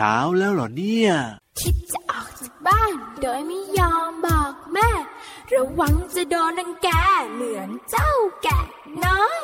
ช้าแล้วเหรอเนี่ย คิดจะออกจากบ้าน โดยไม่ยอมบอกแม่ ระวังจะโดนนังแกเหมือนเจ้าแกะน้อย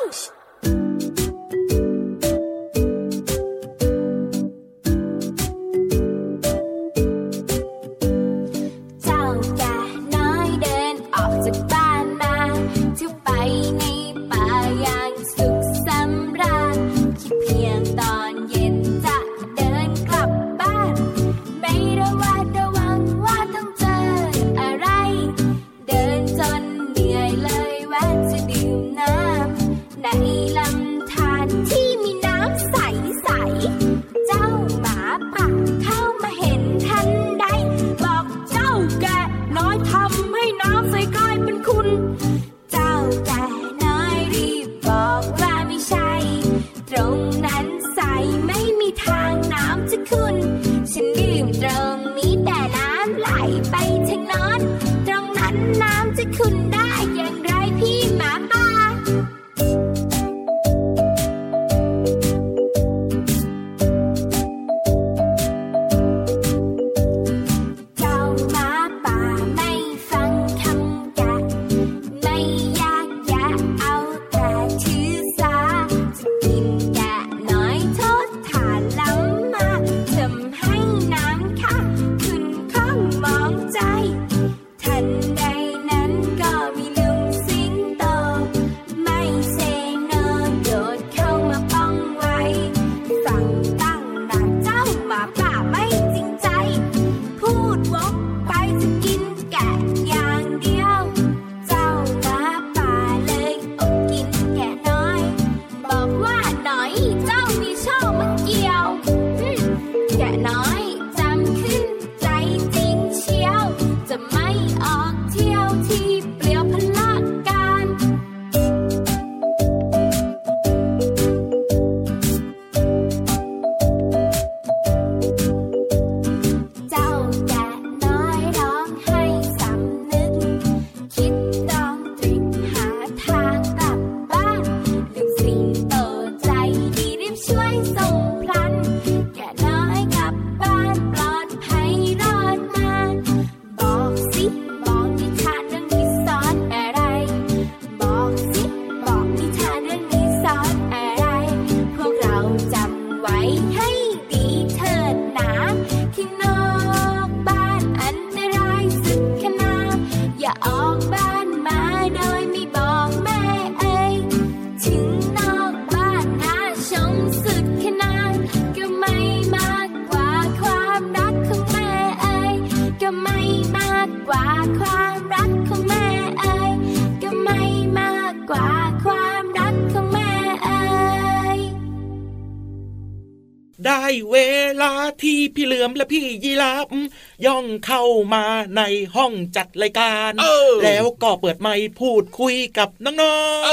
องเข้ามาในห้องจัดรายการเออแล้วก็เปิดไมค์พูดคุยกับน้องๆเอ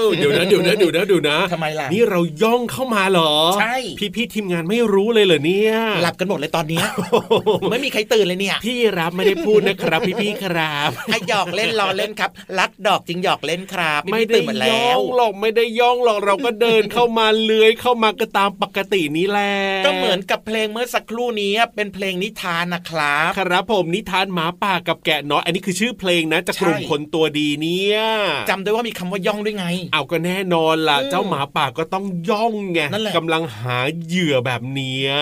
อเดี๋ยวนะเดี๋ยวนะเดี๋ยวนะเดี๋ยวนะทำไมล่ะนี่เราย่องเข้ามาเหรอใช่พี่พี่ๆทีมงานไม่รู้เลยเหรอเนี่ยหลับกันหมดเลยตอนเนี้ยไม่มีใครตื่นเลยเนี่ย พี่รับไม่ได้พูดนะครับ พี่พี่ๆครับให้หยอกเล่นล้อเล่นครับรักดอกจริงหยอกเล่นครับนี่ไม่พี่ได้ตื่นหมดย่แล้อวงหรอกไม่ได้ย่องหรอกเราก็เดินเข้ามาเลื้อยเข้ามาก็ตามปกตินี้แหละก็เหมือนกับเพลงเมื่อสักครู่นี้เป็นเพลงนิทานนะครับครับผมนิทานหมาป่ากับแกะน้อยอันนี้คือชื่อเพลงนะจากกลุ่มใช่คนตัวดีเนี่ยจำได้ว่ามีคำว่าย่องด้วยไง เอาก็แน่นอนล่ะอืมเจ้าหมาป่าก็ต้องย่องไงนั่นแหละกำลังหาเหยื่อแบบเนี้ย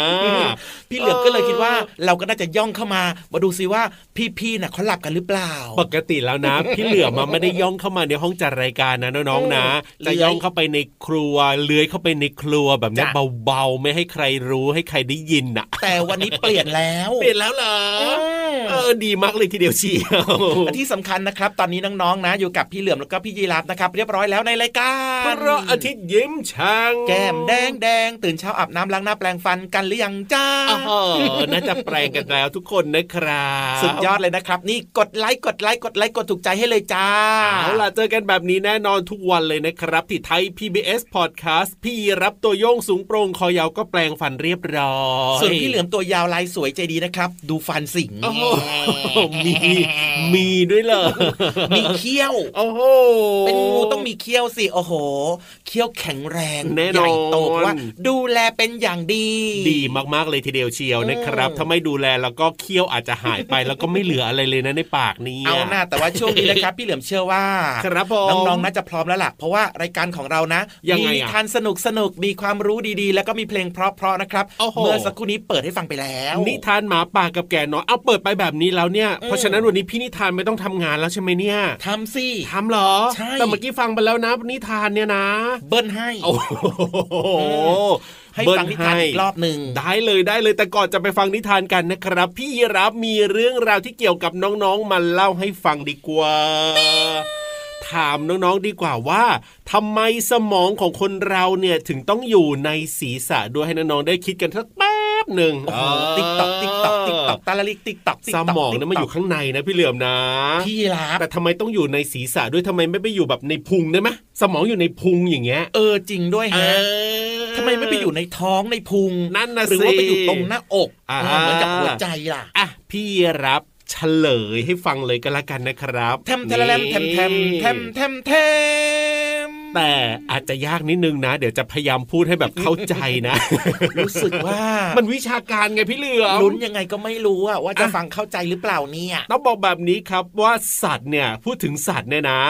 พี่เหลือมก็เลยคิดว่าเราก็น่าจะย่องเข้ามา มาดูซิว่าพี่ๆน่ะเขาหลับกันหรือเปล่า ปกติแล้วนะ พี่เหลือมาไม่ได้ย่องเข้ามาในห้องจัดรายการนะน้องๆนะเออจะย่องเข้าไปในครัวเลื้อยเข้าไปในครัวแบบเนี้ยจ้ะเบาๆไม่ให้ใครรู้ให้ใครได้ยินน่ะ แต่วันนี้เปลี่ยนแล้ว เปลี่ยนแล้วเหรออืมเออดีมากเลยทีเดียวเชียวและที่สำคัญนะครับ ตอนนี้น้องๆนะ อยู่กับพี่เหลือมแล้วก็พี่ยีราฟนะครับ เรียบร้อยแล้วในรายการพระอาทิตย์ยิ้มช่างแก้มแดงแดงตื่นเช้าอาบน้ำล้างหน้าแปรงฟันกันหรือยังจ้าอ๋อน่าจะแปลงกันแล้วทุกคนนะครับสุดยอดเลยนะครับ นี่กดไลค์กดไลค์กดไลค์กดถูกใจให้เลยจ้าเอาล่ะเจอกันแบบนี้แน่นอนทุกวันเลยนะครับที่ไทย PBS Podcast พี่รับตัวโยงสูงโปร่งคอยาวก็แปลงงฟันเรียบร้อยส่วนพี่เหลือมตัวยาวลายสวยใจดีนะครับ ดูฟันสิงโอ้โหมีมีด้วยเหรอมีเขี้ยว โอ้โหเป็นงูต้องมีเขี้ยวสิโอ้โหเขี้ยวแข็งแรงแน่นอนใหญ่โตเพราะว่าดูแลเป็นอย่างดี ดีมากๆเลยทีเดียวเชียวนะครับอืมถ้าไม่ดูแลแล้วก็เคี้ยวอาจจะหายไปแล้วก็ไม่เหลืออะไรเลยนะในปากนี้เอาหน้าแต่ว่าช่วงนี้นะครับ พี่เหลือมเชื่อว่า ครับผมน้องๆน่าจะพร้อมแล้วล่ะเพราะว่ารายการของเรานะยังมีไงอะนิทานสนุกสนุกๆมีความรู้ดีๆ แล้วก็มีเพลงเพราะๆนะครับโอ้โหเมื่อสักครู่นี้เปิดให้ฟังไปแล้ว นิทานหมาป่ากับแก่น้อยเอาเปิดไปแบบนี้แล้วเนี่ยอืมเพราะฉะนั้นวันนี้พี่นิทานไม่ต้องทำงานแล้วใช่ไหมเนี่ยทำสิทำเหรอใช่แต่เมื่อกี้ฟังไปแล้วนะนิทานเนี่ยนะ เบิ้ลให้โอ้โหให้เบิ้ลฟังนิทานอีกให้รอบหนึ่งได้เลยได้เลยแต่ก่อนจะไปฟังนิทานกันนะครับ พี่ยีรับมีเรื่องราวที่เกี่ยวกับน้องๆมาเล่าให้ฟังดีกว่าถามน้องๆดีกว่าว่าทำไมสมองของคนเราเนี่ยถึงต้องอยู่ในศีรษะด้วยให้น้องๆได้คิดกันสักแป๊ บหนึ่งโอ้โหติ๊กตอกติ๊กตอกติ๊กตอกตาละลิกติ๊กตอกสมองเนี่ยมันอยู่ข้างในนะพี่เหลือมนะ พี่รับแต่ทำไมต้องอยู่ในศีรษะด้วยทำไมไม่ไปอยู่แบบในพุงได้ไหมสมองอยู่ในพุงอย่างเงี้ยเออจริงด้วยเอฮะอทำไมไม่ไปอยู่ในท้องในพุงนั่นน่ะหรือว่าสิไปอยู่ตรงหน้าอกอ่าเออเหมือนกับหัวใจล่ะอะพี่รับเฉลยให้ฟังเลยก็แล้วกันนะครับแทมแทมแทมแทมแทมแทมแทม แทมแต่อาจจะยากนิดนึงนะ เดี๋ยวจะพยายามพูดให้แบบเข้าใจนะ รู้สึกว่ามันวิชาการไงพี่เหลือมลุ้นยังไงก็ไม่รู้อะว่าจะอะฟังเข้าใจหรือเปล่าเนี่ยต้องบอกแบบนี้ครับว่าสัตว์เนี่ยพูดถึงสัตว์เนี่ยนะ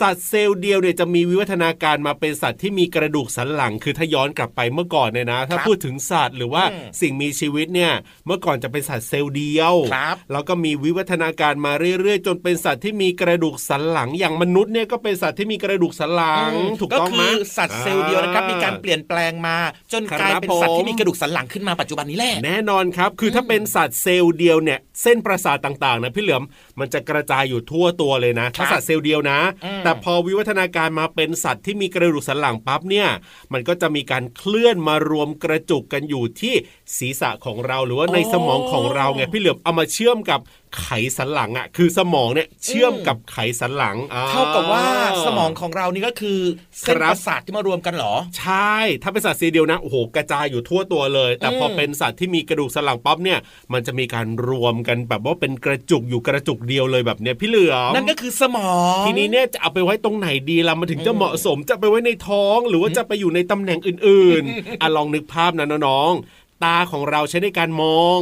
สัตว์เซลล์เดียวเนี่ยจะมีวิวัฒนาการมาเป็นสัตว์ที่มีกระดูกสันหลัง คือถ้าย้อนกลับไปเมื่อก่อนเนี่ยนะ ถ้าครับพูดถึงสัตว์หรือว่าอืมสิ่งมีชีวิตเนี่ยเมื่อก่อนจะเป็นสัตว์เซลล์เดียวครับแล้วก็มีวิวัฒนาการมาเรื่อยๆ จนเป็นสัตว์ที่มีกระดูกสันหลัง อย่างมนุษย์เนี่ยก็เป็นสัตว์ที่มีกระดูกสันหลังอืมถูกก็ต้องคืไหมอสัตว์เซลล์เดียวนะครับมีการเปลี่ยนแปลงมา จนกลายเป็นสัตว์ที่มีกระดูกสันหลังขึ้นมาปัจจุบันนี้แหละแน่นอนครับ คือถ้าเป็นสัตว์เซลล์เดียวเนี่ยเส้นประสาทต่างๆนะพี่เหลือมมันจะกระจายอยู่ทั่วตัวเลยนะถ้าสัตว์เซลล์เดียวนะอืมแต่พอวิวัฒนาการมาเป็นสัตว์ที่มีกระดูกสันหลังปั๊บเนี่ย มันก็จะมีการเคลื่อนมารวมกระจุกกันอยู่ที่ศีรษะของเราหรือว่าในสมองของเราไงพี่เหลือมเอามาเชื่อมกับไขสันหลังอะคือสมองเนี่ยเชื่อมกับไขสันหลังอ่เท่ากับว่าสมองของเรานี่ก็คือเส้นครับประสาทที่มารวมกันเหรอ ใช่ ถ้าเป็นสัตว์เซลล์เดียวนะโอ้โหกระจายอยู่ทั่วตัวเลย แต่พออมเป็นสัตว์ที่มีกระดูกสันหลังปั๊บเนี่ย มันจะมีการรวมกันแบบว่าเป็นกระจุกอยู่กระจุกเดียวเลยแบบเนี้ยพี่เหลือมนั่นก็คือสมอง ทีนี้เนี่ยจะเอาไปไว้ตรงไหนดีล่ะมันถึงจะเหมาะสมจะไปไว้ในท้อง หรือว่าจะไปอยู่ในตำแหน่งอื่นๆอะลองนึกภาพนะน้องๆตาของเราใช้ในการมอง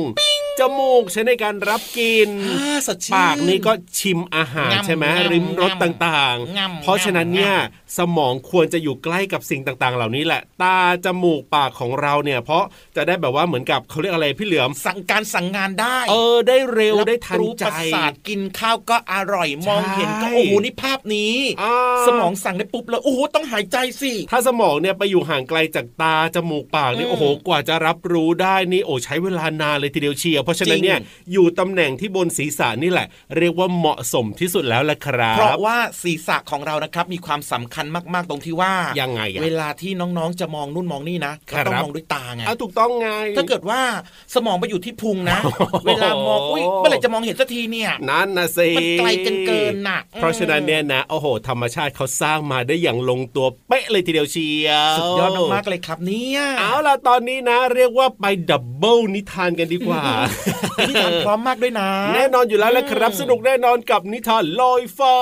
จมูกใช้ในการรับกินอ่าสดชื่นปากนี่ก็ชิมอาหารงำใช่ไหมงำริมรสงำต่างงำๆเพราะฉะนั้นเนี่ยงสมองควรจะอยู่ใกล้กับสิ่งต่างๆ เหล่านี้แหละ ตาจมูกปากของเราเนี่ย เพราะจะได้แบบว่าเหมือนกับเขาเรียกอะไรพี่เหลือมสั่งการสั่งงานได้ เออได้เร็วรับได้ทันรู้ใจประสาทกินข้าวก็อร่อยมองเห็นก็ใช่โอ้โหนี่ภาพนี้อ่าสมองสั่งได้ปุ๊บเลยโอ้โหต้องหายใจสิถ้าสมองเนี่ยไปอยู่ห่างไกลจากตาจมูกปากนี่อืมโอ้โหกว่าจะรับรู้ได้นี่โอ้ใช้เวลานานเลยทีเดียวเชียวเพราะฉะนั้นเนี่ยจริงอยู่ตำแหน่งที่บนศีรษะนี่แหละ เรียกว่าเหมาะสมที่สุดแล้วแหละครับ เพราะว่าศีรษะของเรานะครับมีความสำคัญมากๆตรงที่ว่ายังไงอะเวลาที่น้องๆจะมองนู่นมองนี่นะก็ต้องครับมองด้วยตาไงเอาถูกต้องไง ถ้าเกิดว่าสมองไปอยู่ที่พุงนะโอ้โหเวลามองอุ้ยเมื่อไหร่จะมองเห็นสักทีเนี่ยนั่นนะสิมันไกลกันเกินน่ะเพราะฉะนั้นเนี่ยนะโอ้โห ธรรมชาติเขาสร้างมาได้อย่างลงตัวเป๊ะเลยทีเดียวเชียวสุดยอดมากๆเลยครับเนี่ยเอาล่ะตอนนี้นะ เรียกว่าไปดับเบิลนิทานกันดีกว่าพี่ถามพร้อมมากด้วยนะ แน่นอนอยู่แล้วแหละครับ สนุกแน่นอนกับนิทานลอยฟ้า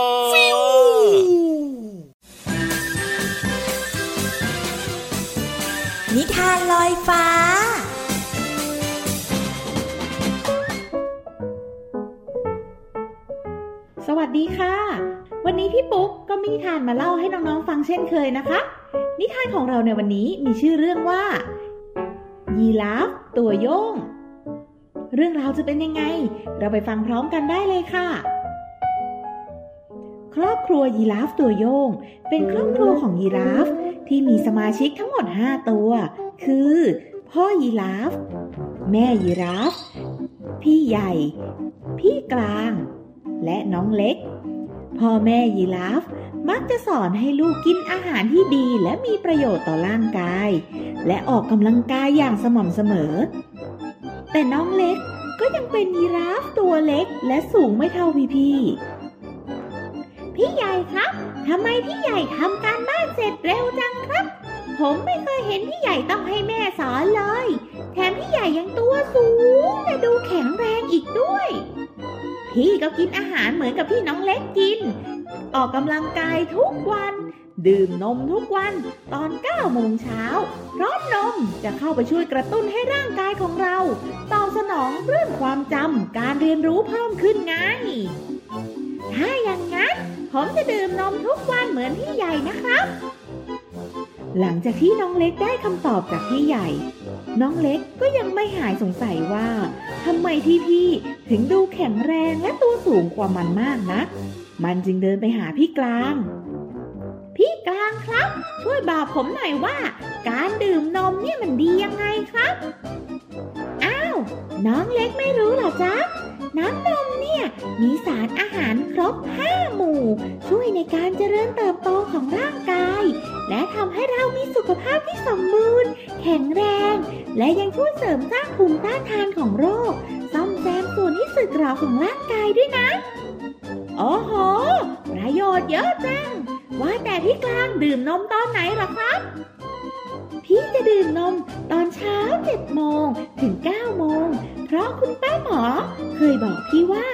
นิทานลอยฟ้าสวัสดีค่ะ วันนี้พี่ปุ๊กก็มีนิทานมาเล่าให้น้องๆฟังเช่นเคยนะคะ นิทานของเราในวันนี้มีชื่อเรื่องว่า ยีราฟตัวโยง เรื่องราวจะเป็นยังไง เราไปฟังพร้อมกันได้เลยค่ะ ครอบครัวยีราฟตัวโยง เป็นครอบครัวของยีราฟที่มีสมาชิกทั้งหมด 5 ตัว คือ พ่อยีราฟ แม่ยีราฟ พี่ใหญ่ พี่กลาง และน้องเล็ก พ่อแม่ยีราฟมักจะสอนให้ลูกกินอาหารที่ดีและมีประโยชน์ต่อร่างกาย และออกกำลังกายอย่างสม่ำเสมอ แต่น้องเล็กก็ยังเป็นยีราฟตัวเล็กและสูงไม่เท่าพี่พี่ พี่ใหญ่ครับทำไมพี่ใหญ่ทำการบ้านเสร็จเร็วจังครับ ผมไม่เคยเห็นพี่ใหญ่ต้องให้แม่สอนเลย แถมพี่ใหญ่ยังตัวสูงและดูแข็งแรงอีกด้วย พี่ก็กินอาหารเหมือนกับที่น้องเล็กกิน ออกกำลังกายทุกวัน ดื่มนมทุกวันตอน 9 โมงเช้า เพราะนมจะเข้าไปช่วยกระตุ้นให้ร่างกายของเรา ตอบสนองเรื่องความจำการเรียนรู้เพิ่มขึ้นไง ถ้าอย่างนั้น ผมจะดื่มนมทุกวันเหมือนพี่ใหญ่นะครับ หลังจากที่น้องเล็กได้คำตอบจากพี่ใหญ่ น้องเล็กก็ยังไม่หายสงสัยว่าทำไมที่พี่ถึงดูแข็งแรงและตัวสูงกว่ามันมากนะ มันจึงเดินไปหาพี่กลาง พี่กลางครับ ช่วยบอกผมหน่อยว่า การดื่มนมเนี่ยมันดียังไงครับ อ้าว น้องเล็กไม่รู้เหรอจ๊ะ น้ำนมเนี่ยมีสารอาหารครบ5หมู่ ช่วยในการเจริญเติบโตของร่างกาย และทำให้เรามีสุขภาพที่สมบูรณ์ แข็งแรง และยังช่วยเสริมสร้างภูมิต้านทานของโรคซ่อมแซมส่วนที่สึกหรอของร่างกายด้วยนะ โอ้โห ประโยชน์เยอะจัง ว่าแต่พี่กลางดื่มนมตอนไหนหรอครับ พี่จะดื่มนมตอนเช้า7โมงถึง9โมง เพราะคุณป้าหมอ เคยบอกพี่ว่า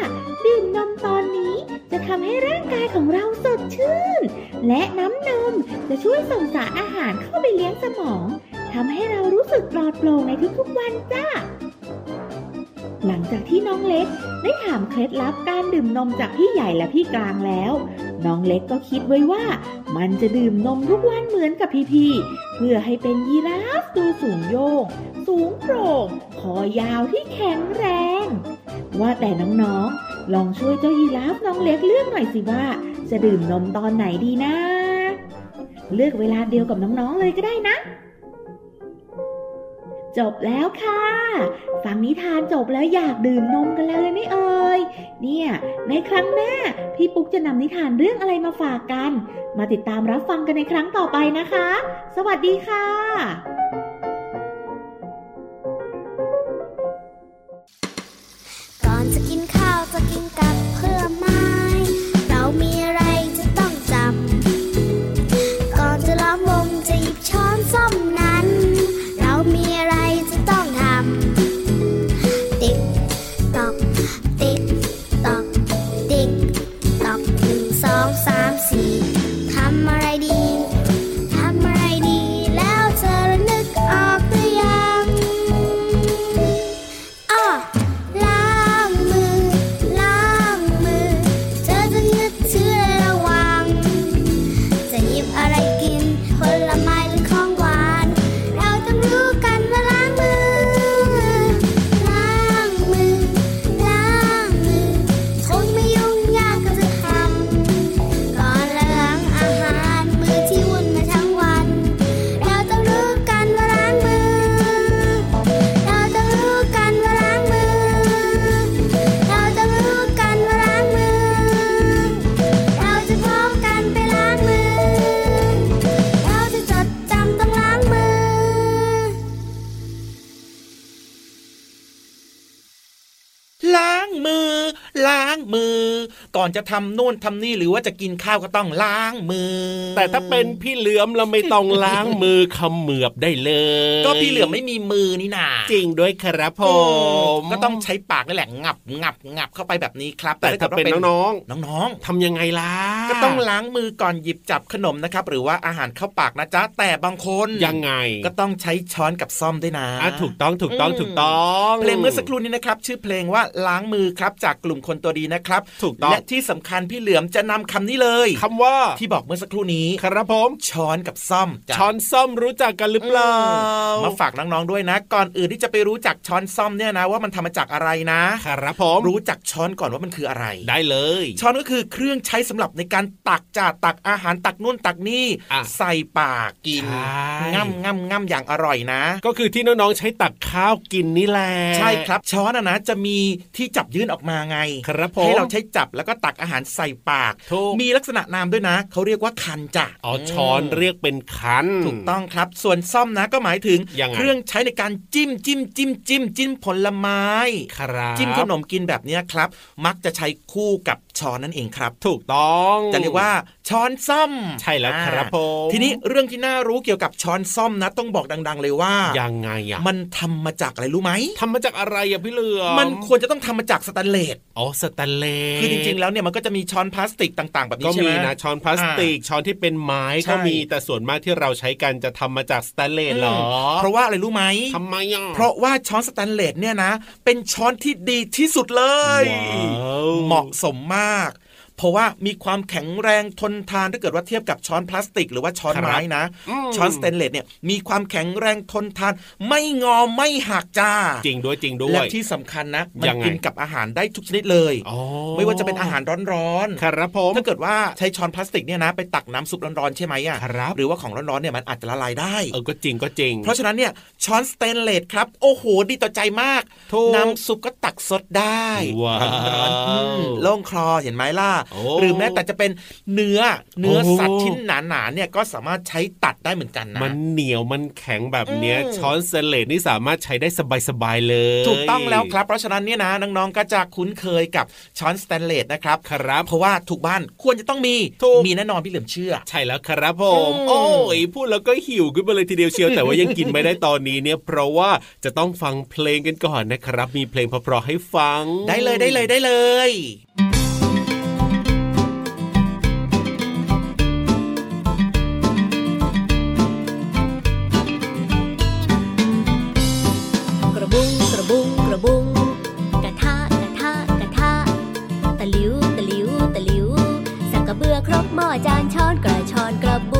ดื่มนมตอนนี้จะทำให้ร่างกายของเราสดชื่น และน้ำนมจะช่วยส่งสารอาหารเข้าไปเลี้ยงสมองทำให้เรารู้สึกปลอดโปร่งในทุกๆวันจ้าหลังจากที่น้องเล็กได้ถามเคล็ดลับการดื่มนมจากพี่ใหญ่และพี่กลางแล้ว น้องเล็กก็คิดไว้ว่า มันจะดื่มนมทุกวันเหมือนกับพี่ๆเพื่อให้เป็นยีราฟตัวสูงโยง สูงโปร่งคอยาวที่แข็งแรง ว่าแต่น้องๆ ลองช่วยเจ้ายีราฟน้องเล็กเลือกหน่อยสิว่า จะดื่มนมตอนไหนดีนะ เลือกเวลาเดียวกับน้องๆเลยก็ได้นะ จบแล้วค่ะ ฟังนิทานจบแล้วอยากดื่มนมกันเลยไหม่เอ่ย เนี่ย ในครั้งหน้าพี่ปุ๊กจะนำนิทานเรื่องอะไรมาฝากกัน มาติดตามรับฟังกันในครั้งต่อไปนะคะ สวัสดีค่ะก่อนจะกินข้าว อนจะทำนู่นทำนี่หรือว่าจะกินข้าวก็ต้องล้างมือ แต่ถ้าเป็นพี่เหลือมเราไม่ต้องล้างมือเขมือบได้เลย ก็พี่เหลือมไม่มีมือนี่นาจริงด้วยครับผอืมก็ต้องใช้ปากนี่แหละงับงับงับเข้าไปแบบนี้ครับ แต่ถ้าเป็นน้องน้องๆทำยังไงล่ะๆก็ต้องล้างมือก่อนหยิบจับขนมนะครับ หรือว่าอาหารเข้าปากนะจ๊ะแต่บางคนยังไง ก็ต้องใช้ช้อนกับซ่อมด้วยนะอะถูกต้องถูกต้องอืมถูกต้องเพลงเมื่อสักครู่นี้นะครับ ชื่อเพลงว่าล้างมือครับจากกลุ่มคนตัวดีนะครับ ถูกต้องและที่สำคัญพี่เหลือมจะนำคำนี้เลยคำว่าที่บอกเมื่อสักครู่นี้ครับผมช้อนกับซ่อมจ้ะช้อนส้อมรู้จักกันหรือเปล่ามาฝากน้องๆด้วยนะ ก่อนอื่นที่จะไปรู้จักช้อนซ่อมเนี่ยนะ ว่ามันทำมาจากอะไรนะครับผมรู้จักช้อนก่อนว่ามันคืออะไร ได้เลย ช้อนก็คือเครื่องใช้สำหรับในการตักจ่าตักอาหารตักนู่นตักนี่อะใส่ปากกินใช่ง่ำง่ำง่ำอย่างอร่อยนะ ก็คือที่น้องๆใช้ตักข้าวกินนี่แหละใช่ครับช้อนอะนะจะมีที่จับยื่นออกมาไง ครับผมให้เราใช้จับแล้วก็มาตักอาหารใส่ปากถูกมีลักษณะนามด้วยนะเขาเรียกว่าคันจ้ะอ๋อช้อนเรียกเป็นคันถูกต้องครับ ส่วนซ่อมนะก็หมายถึงยังไงเครื่องใช้ในการจิ้มจิ้มจิ้มจิ้มจิ้มผลไม้ครับจิ้มขนมกินแบบเนี้ยครับ มักจะใช้คู่กับช้อนนั่นเองครับ ถูกต้องจะเรียกว่า ช้อนส้อม ใช่แล้วครับอ่าผมทีนี้เรื่องที่น่ารู้เกี่ยวกับช้อนส้อมนะ ต้องบอกดัง ๆ เลยว่ายังไงอะมันทำมาจากอะไรรู้ไหมทำมาจากอะไรอะพี่เหลือมมันควรจะต้องทำมาจากสแตนเลสอ๋อสแตนเลสคือจริงๆแล้วเนี่ยมันก็จะมีช้อนพลาสติกต่างๆ แบบก็นี้ใช่มีไหมนะช้อนพลาสติกช้อนที่เป็นไม้ใช่ก็มีแต่ส่วนมากที่เราใช้กันจะทำมาจากสแตนเลสเหรอเพราะว่าอะไรรู้ไหมทำไมอะเพราะว่าช้อนสแตนเลสเนี่ยนะ เป็นช้อนที่ดีที่สุดเลยว้าวเหมาะสมมาก เพราะว่ามีความแข็งแรงทนทานถ้าเกิดว่าเทียบกับช้อนพลาสติก หรือว่าช้อนไม้นะมช้อนสเตนเลสเนี่ยมีความแข็งแรงทนทาน ไม่งอไม่หักจ้า จริงด้วยจริงด้วย และที่สำคัญนะมันยังไงกินกับอาหารได้ทุกชนิดเลยอ๋อไม่ว่าจะเป็นอาหารร้อนครับผมๆถ้าเกิดว่าใช้ช้อนพลาสติกเนี่ยนะไปตักน้ำซุปร้อนๆใช่ไหมอะครับหรือว่าของร้อนๆเนี่ยมันอาจจะละลายได้เออก็จริงก็จริง เพราะฉะนั้นเนี่ยช้อนสเตนเลสครับโอ้โหดีต่อใจมากถูกน้ำซุปก็ตักซดได้ว้าวร้อนๆอืมโล่งคอเห็นไหมล่ะโอ้หรือแม้แต่จะเป็นเนื้อเนื้อโอ้สัตว์ชิ้นหนาๆเนี่ยก็สามารถใช้ตัดได้เหมือนกันนะมันเหนียวมันแข็งแบบเนี้ยอืมช้อนสแตนเลสนี่สามารถใช้ได้สบายๆเลย ถูกต้องแล้วครับ เพราะฉะนั้นเนี่ยนะน้องๆก็จะคุ้นเคยกับช้อนสแตนเลสนะครับครับเพราะว่าทุกบ้านควรจะต้องมีถูกมีแน่นอนพี่เหลือมเชื่อ ใช่แล้วครับผมอืมโอ้ยพูดแล้วก็หิวขึ้นมาเลยทีเดียวเชียวแต่ว่ายังกินไม่ได้ตอนนี้เนี่ยเพราะว่าจะต้องฟังเพลงกันก่อนนะครับ มีเพลงเพราะๆให้ฟัง ได้เลยได้เลยได้เลย อจานช้อนกระชอนกระบ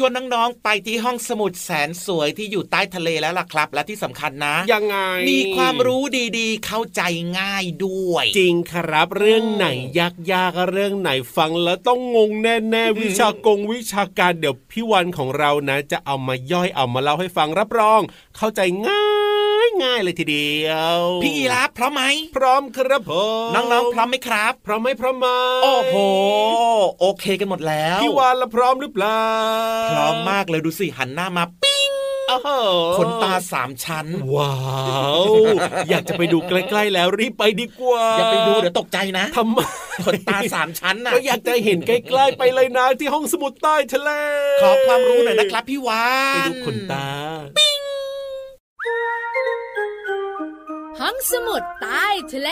ชวนน้องๆไปที่ห้องสมุดแสนสวยที่อยู่ใต้ทะเลแล้วล่ะครับ และที่สำคัญนะยังไงมีความรู้ดีๆ เข้าใจง่ายด้วย จริงครับเรื่องไหนยากๆเรื่องไหนฟังแล้วต้องงงแน่ๆวิชากงวิชาการเดี๋ยวพี่วันของเรานะ จะเอามาย่อยเอามาเล่าให้ฟังรับรอง เข้าใจง่าย ง่ายเลยทีเดียว พี่ยีรับพร้อมไหม พร้อมครับผมน้องๆพร้อมไหมครับ พร้อมไหมพร้อมไหมโอ้โห โอเคกันหมดแล้ว พี่วานละพร้อมหรือเปล่า พร้อมมากเลยดูสิหันหน้ามาปิ้งโอ้โหขนตาสามชั้น ว้าว อยากจะไปดูใกล้ ๆ แล้วรีบไปดีกว่า อย่าไปดูเดี๋ยวตกใจนะทำไมขนตาสามชั้นน่ะก็อยากจะเห็นใกล้ๆไปเลยนะที่ห้องสมุดใต้ทะเล ขอความรู้หน่อยนะครับพี่วานไปดูขนตา ห้องสมุดใต้ทะเล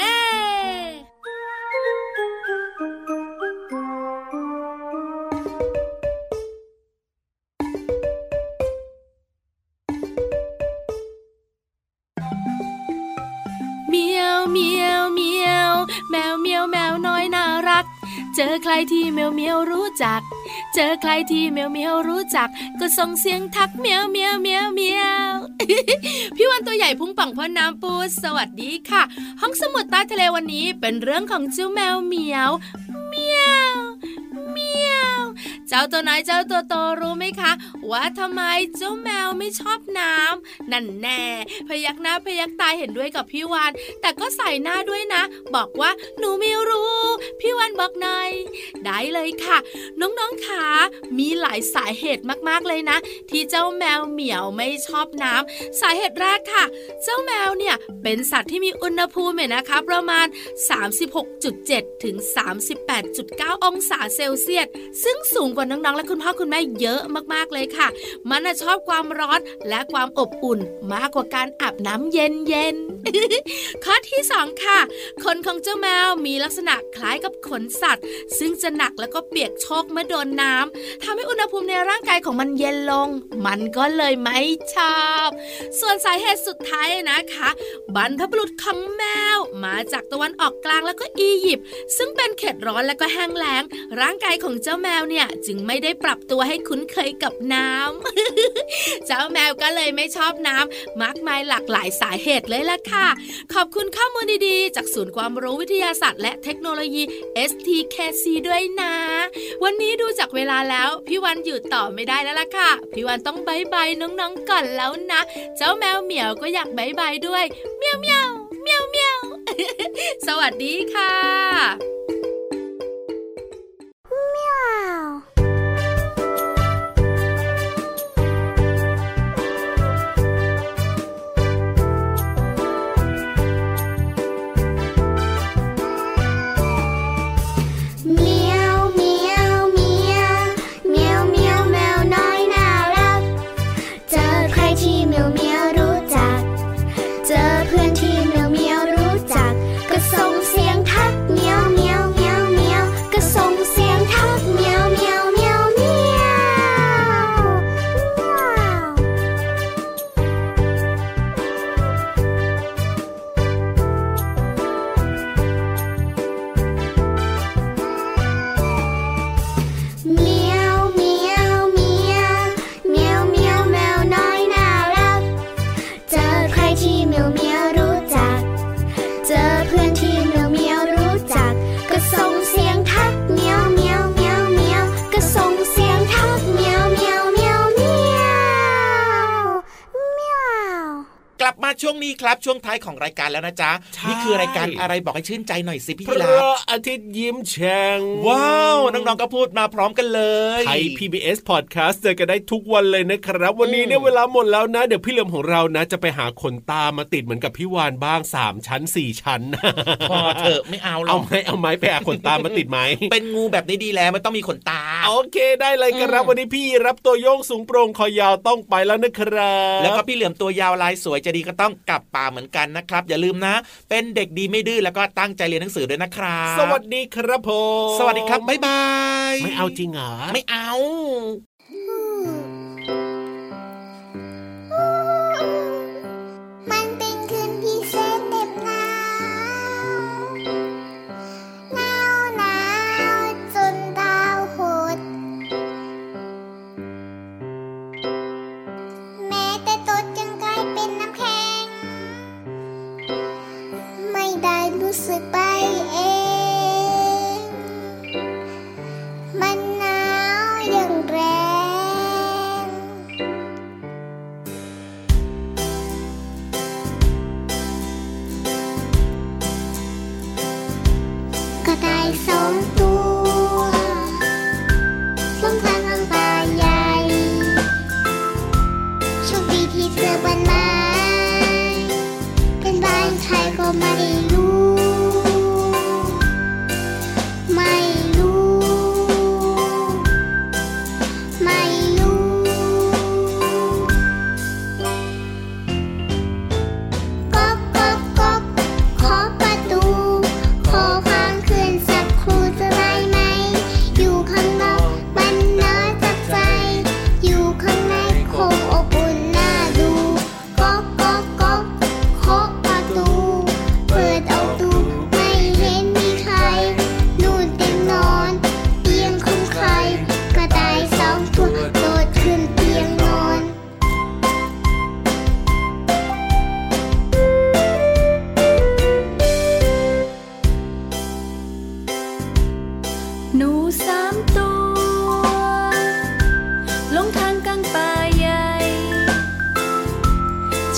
เมียวเมียวเมียวแมวเมียวแมวน้อยน่า เจอใครที่เมียวเมียวรู้จัก เจอใครที่เมียวเมียวรู้จัก ก็ส่งเสียงทักเมียวเมียวเมียวเมียวพี่วันตัวใหญ่พุงป่องพ่นน้ำปูสวัสดีค่ะ ห้องสมุดใต้ทะเลวันนี้เป็นเรื่องของเจ้าแมวเหมียวเมียวเมียว จจ้าตัวน้อยเจ้าตัวโตรู้ไหมคะ ว่าทำไมเจ้าแมวไม่ชอบน้ำนั่นแน่ พยักหน้าพยักตาเห็นด้วยกับพี่วานแต่ก็ใส่หน้าด้วยนะ บอกว่าหนูไม่รู้ พี่วานบอกหน่อยได้เลยค่ะ น้องๆขามีหลายสาเหตุมากๆเลยนะ ที่เจ้าแมวเหมียวไม่ชอบน้ำสาเหตุแรกค่ะ เจ้าแมวเนี่ยเป็นสัตว์ที่มีอุณหภูมิเนี่ยนะคะ ประมาณ 36.7 ถึง 38.9 องศาเซลเซียส ซึ่งสูงกว่าน้องๆ และคุณพ่อคุณแม่เยอะมากๆเลยค่ะ มันน่ะชอบความร้อนและความอบอุ่นมากกว่าการอาบน้ำเย็นๆข้อที่สองค่ะขนของเจ้าแมวมีลักษณะคล้ายกับขนสัตว์ ซึ่งจะหนักแล้วก็เปียกโชกเมื่อโดนน้ำทำให้อุณหภูมิในร่างกายของมันเย็นลง มันก็เลยไม่ชอบ ส่วนสาเหตุสุดท้ายนะคะ บรรพบุรุษของแมวมาจากตะวันออกกลางแล้วก็อียิปต์ซึ่งเป็นเขตร้อนและก็แห้งแล้ง ร่างกายของเจ้าแมวเนี่ยจึงไม่ได้ปรับตัวให้คุ้นเคยกับน้ำ เจ้าแมวก็เลยไม่ชอบน้ำมากมายหลากหลายสาเหตุเลยล่ะค่ะ ขอบคุณข้อมูลดีๆ จากศูนย์ความรู้วิทยาศาสตร์และเทคโนโลยี STKC ด้วยนะ วันนี้ดูจากเวลาแล้ว พี่วันอยู่ต่อไม่ได้แล้วล่ะค่ะ พี่วันต้อง bye bye น้องๆก่อนแล้วนะ เจ้าแมวเหมียวก็อยาก bye bye ด้วยเมียวเมียวเมียวเมียวสวัสดีค่ะเช่วงนี้ครับช่วงท้ายของรายการแล้วนะจ๊ะใช่นี่คือรายการอะไรบอกให้ชื่นใจหน่อยสิพี่พยีราระฟอาทิตย์ยิ้มแฉ่งว้าวน้องๆก็พูดมาพร้อมกันเลยไทย PBS Podcast เจอกันได้ทุกวันเลยนะครับ วันนี้เนี่ยเวลาหมดแล้วนะ เดี๋ยวพี่เหลือมของเรานะ จะไปหาขนตามาติดเหมือนกับพี่วานบ้าง 3 ชั้น 4 ชั้นพอเถอะไม่เอาหรเอาอกไหมเอาไหมไปหาขนตามาติดไหมเป็นงูแบบนี้ดีแล้วไม่ต้องมีขนตา โอเคได้เลยครับอืมวันนี้พี่รับตัวโยงสูงโปร่งคอยาวต้องไปแล้วนะครับแล้วก็พี่เหลือมตัวยาวลายสวยจะดีก็ต้องกลับป่าเหมือนกันนะครับ อย่าลืมนะ เป็นเด็กดีไม่ดื้อแล้วก็ตั้งใจเรียนหนังสือด้วยนะครับ สวัสดีครับผมสวัสดีครับบ๊ายบายไม่เอาจริงเหรอไม่เอา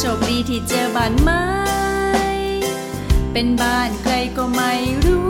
โชคดีที่เจอบ้านไม้ เป็นบ้านใครก็ไม่รู้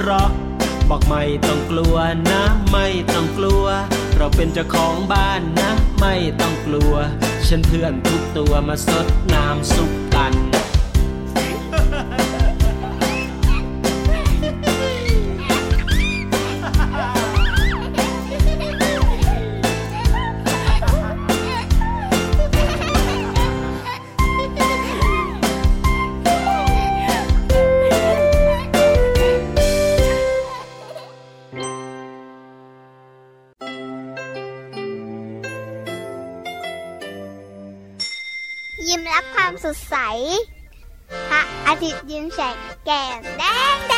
เราะ บอกไม่ต้องกลัวนะ ไม่ต้องกลัว เราเป็นเจ้าของบ้านนะ ไม่ต้องกลัว ฉันเพื่อนทุกตัวมาสดน้ำสุข สดใส พระอาทิตย์ยิ้มแฉ่งแก้มแดงแด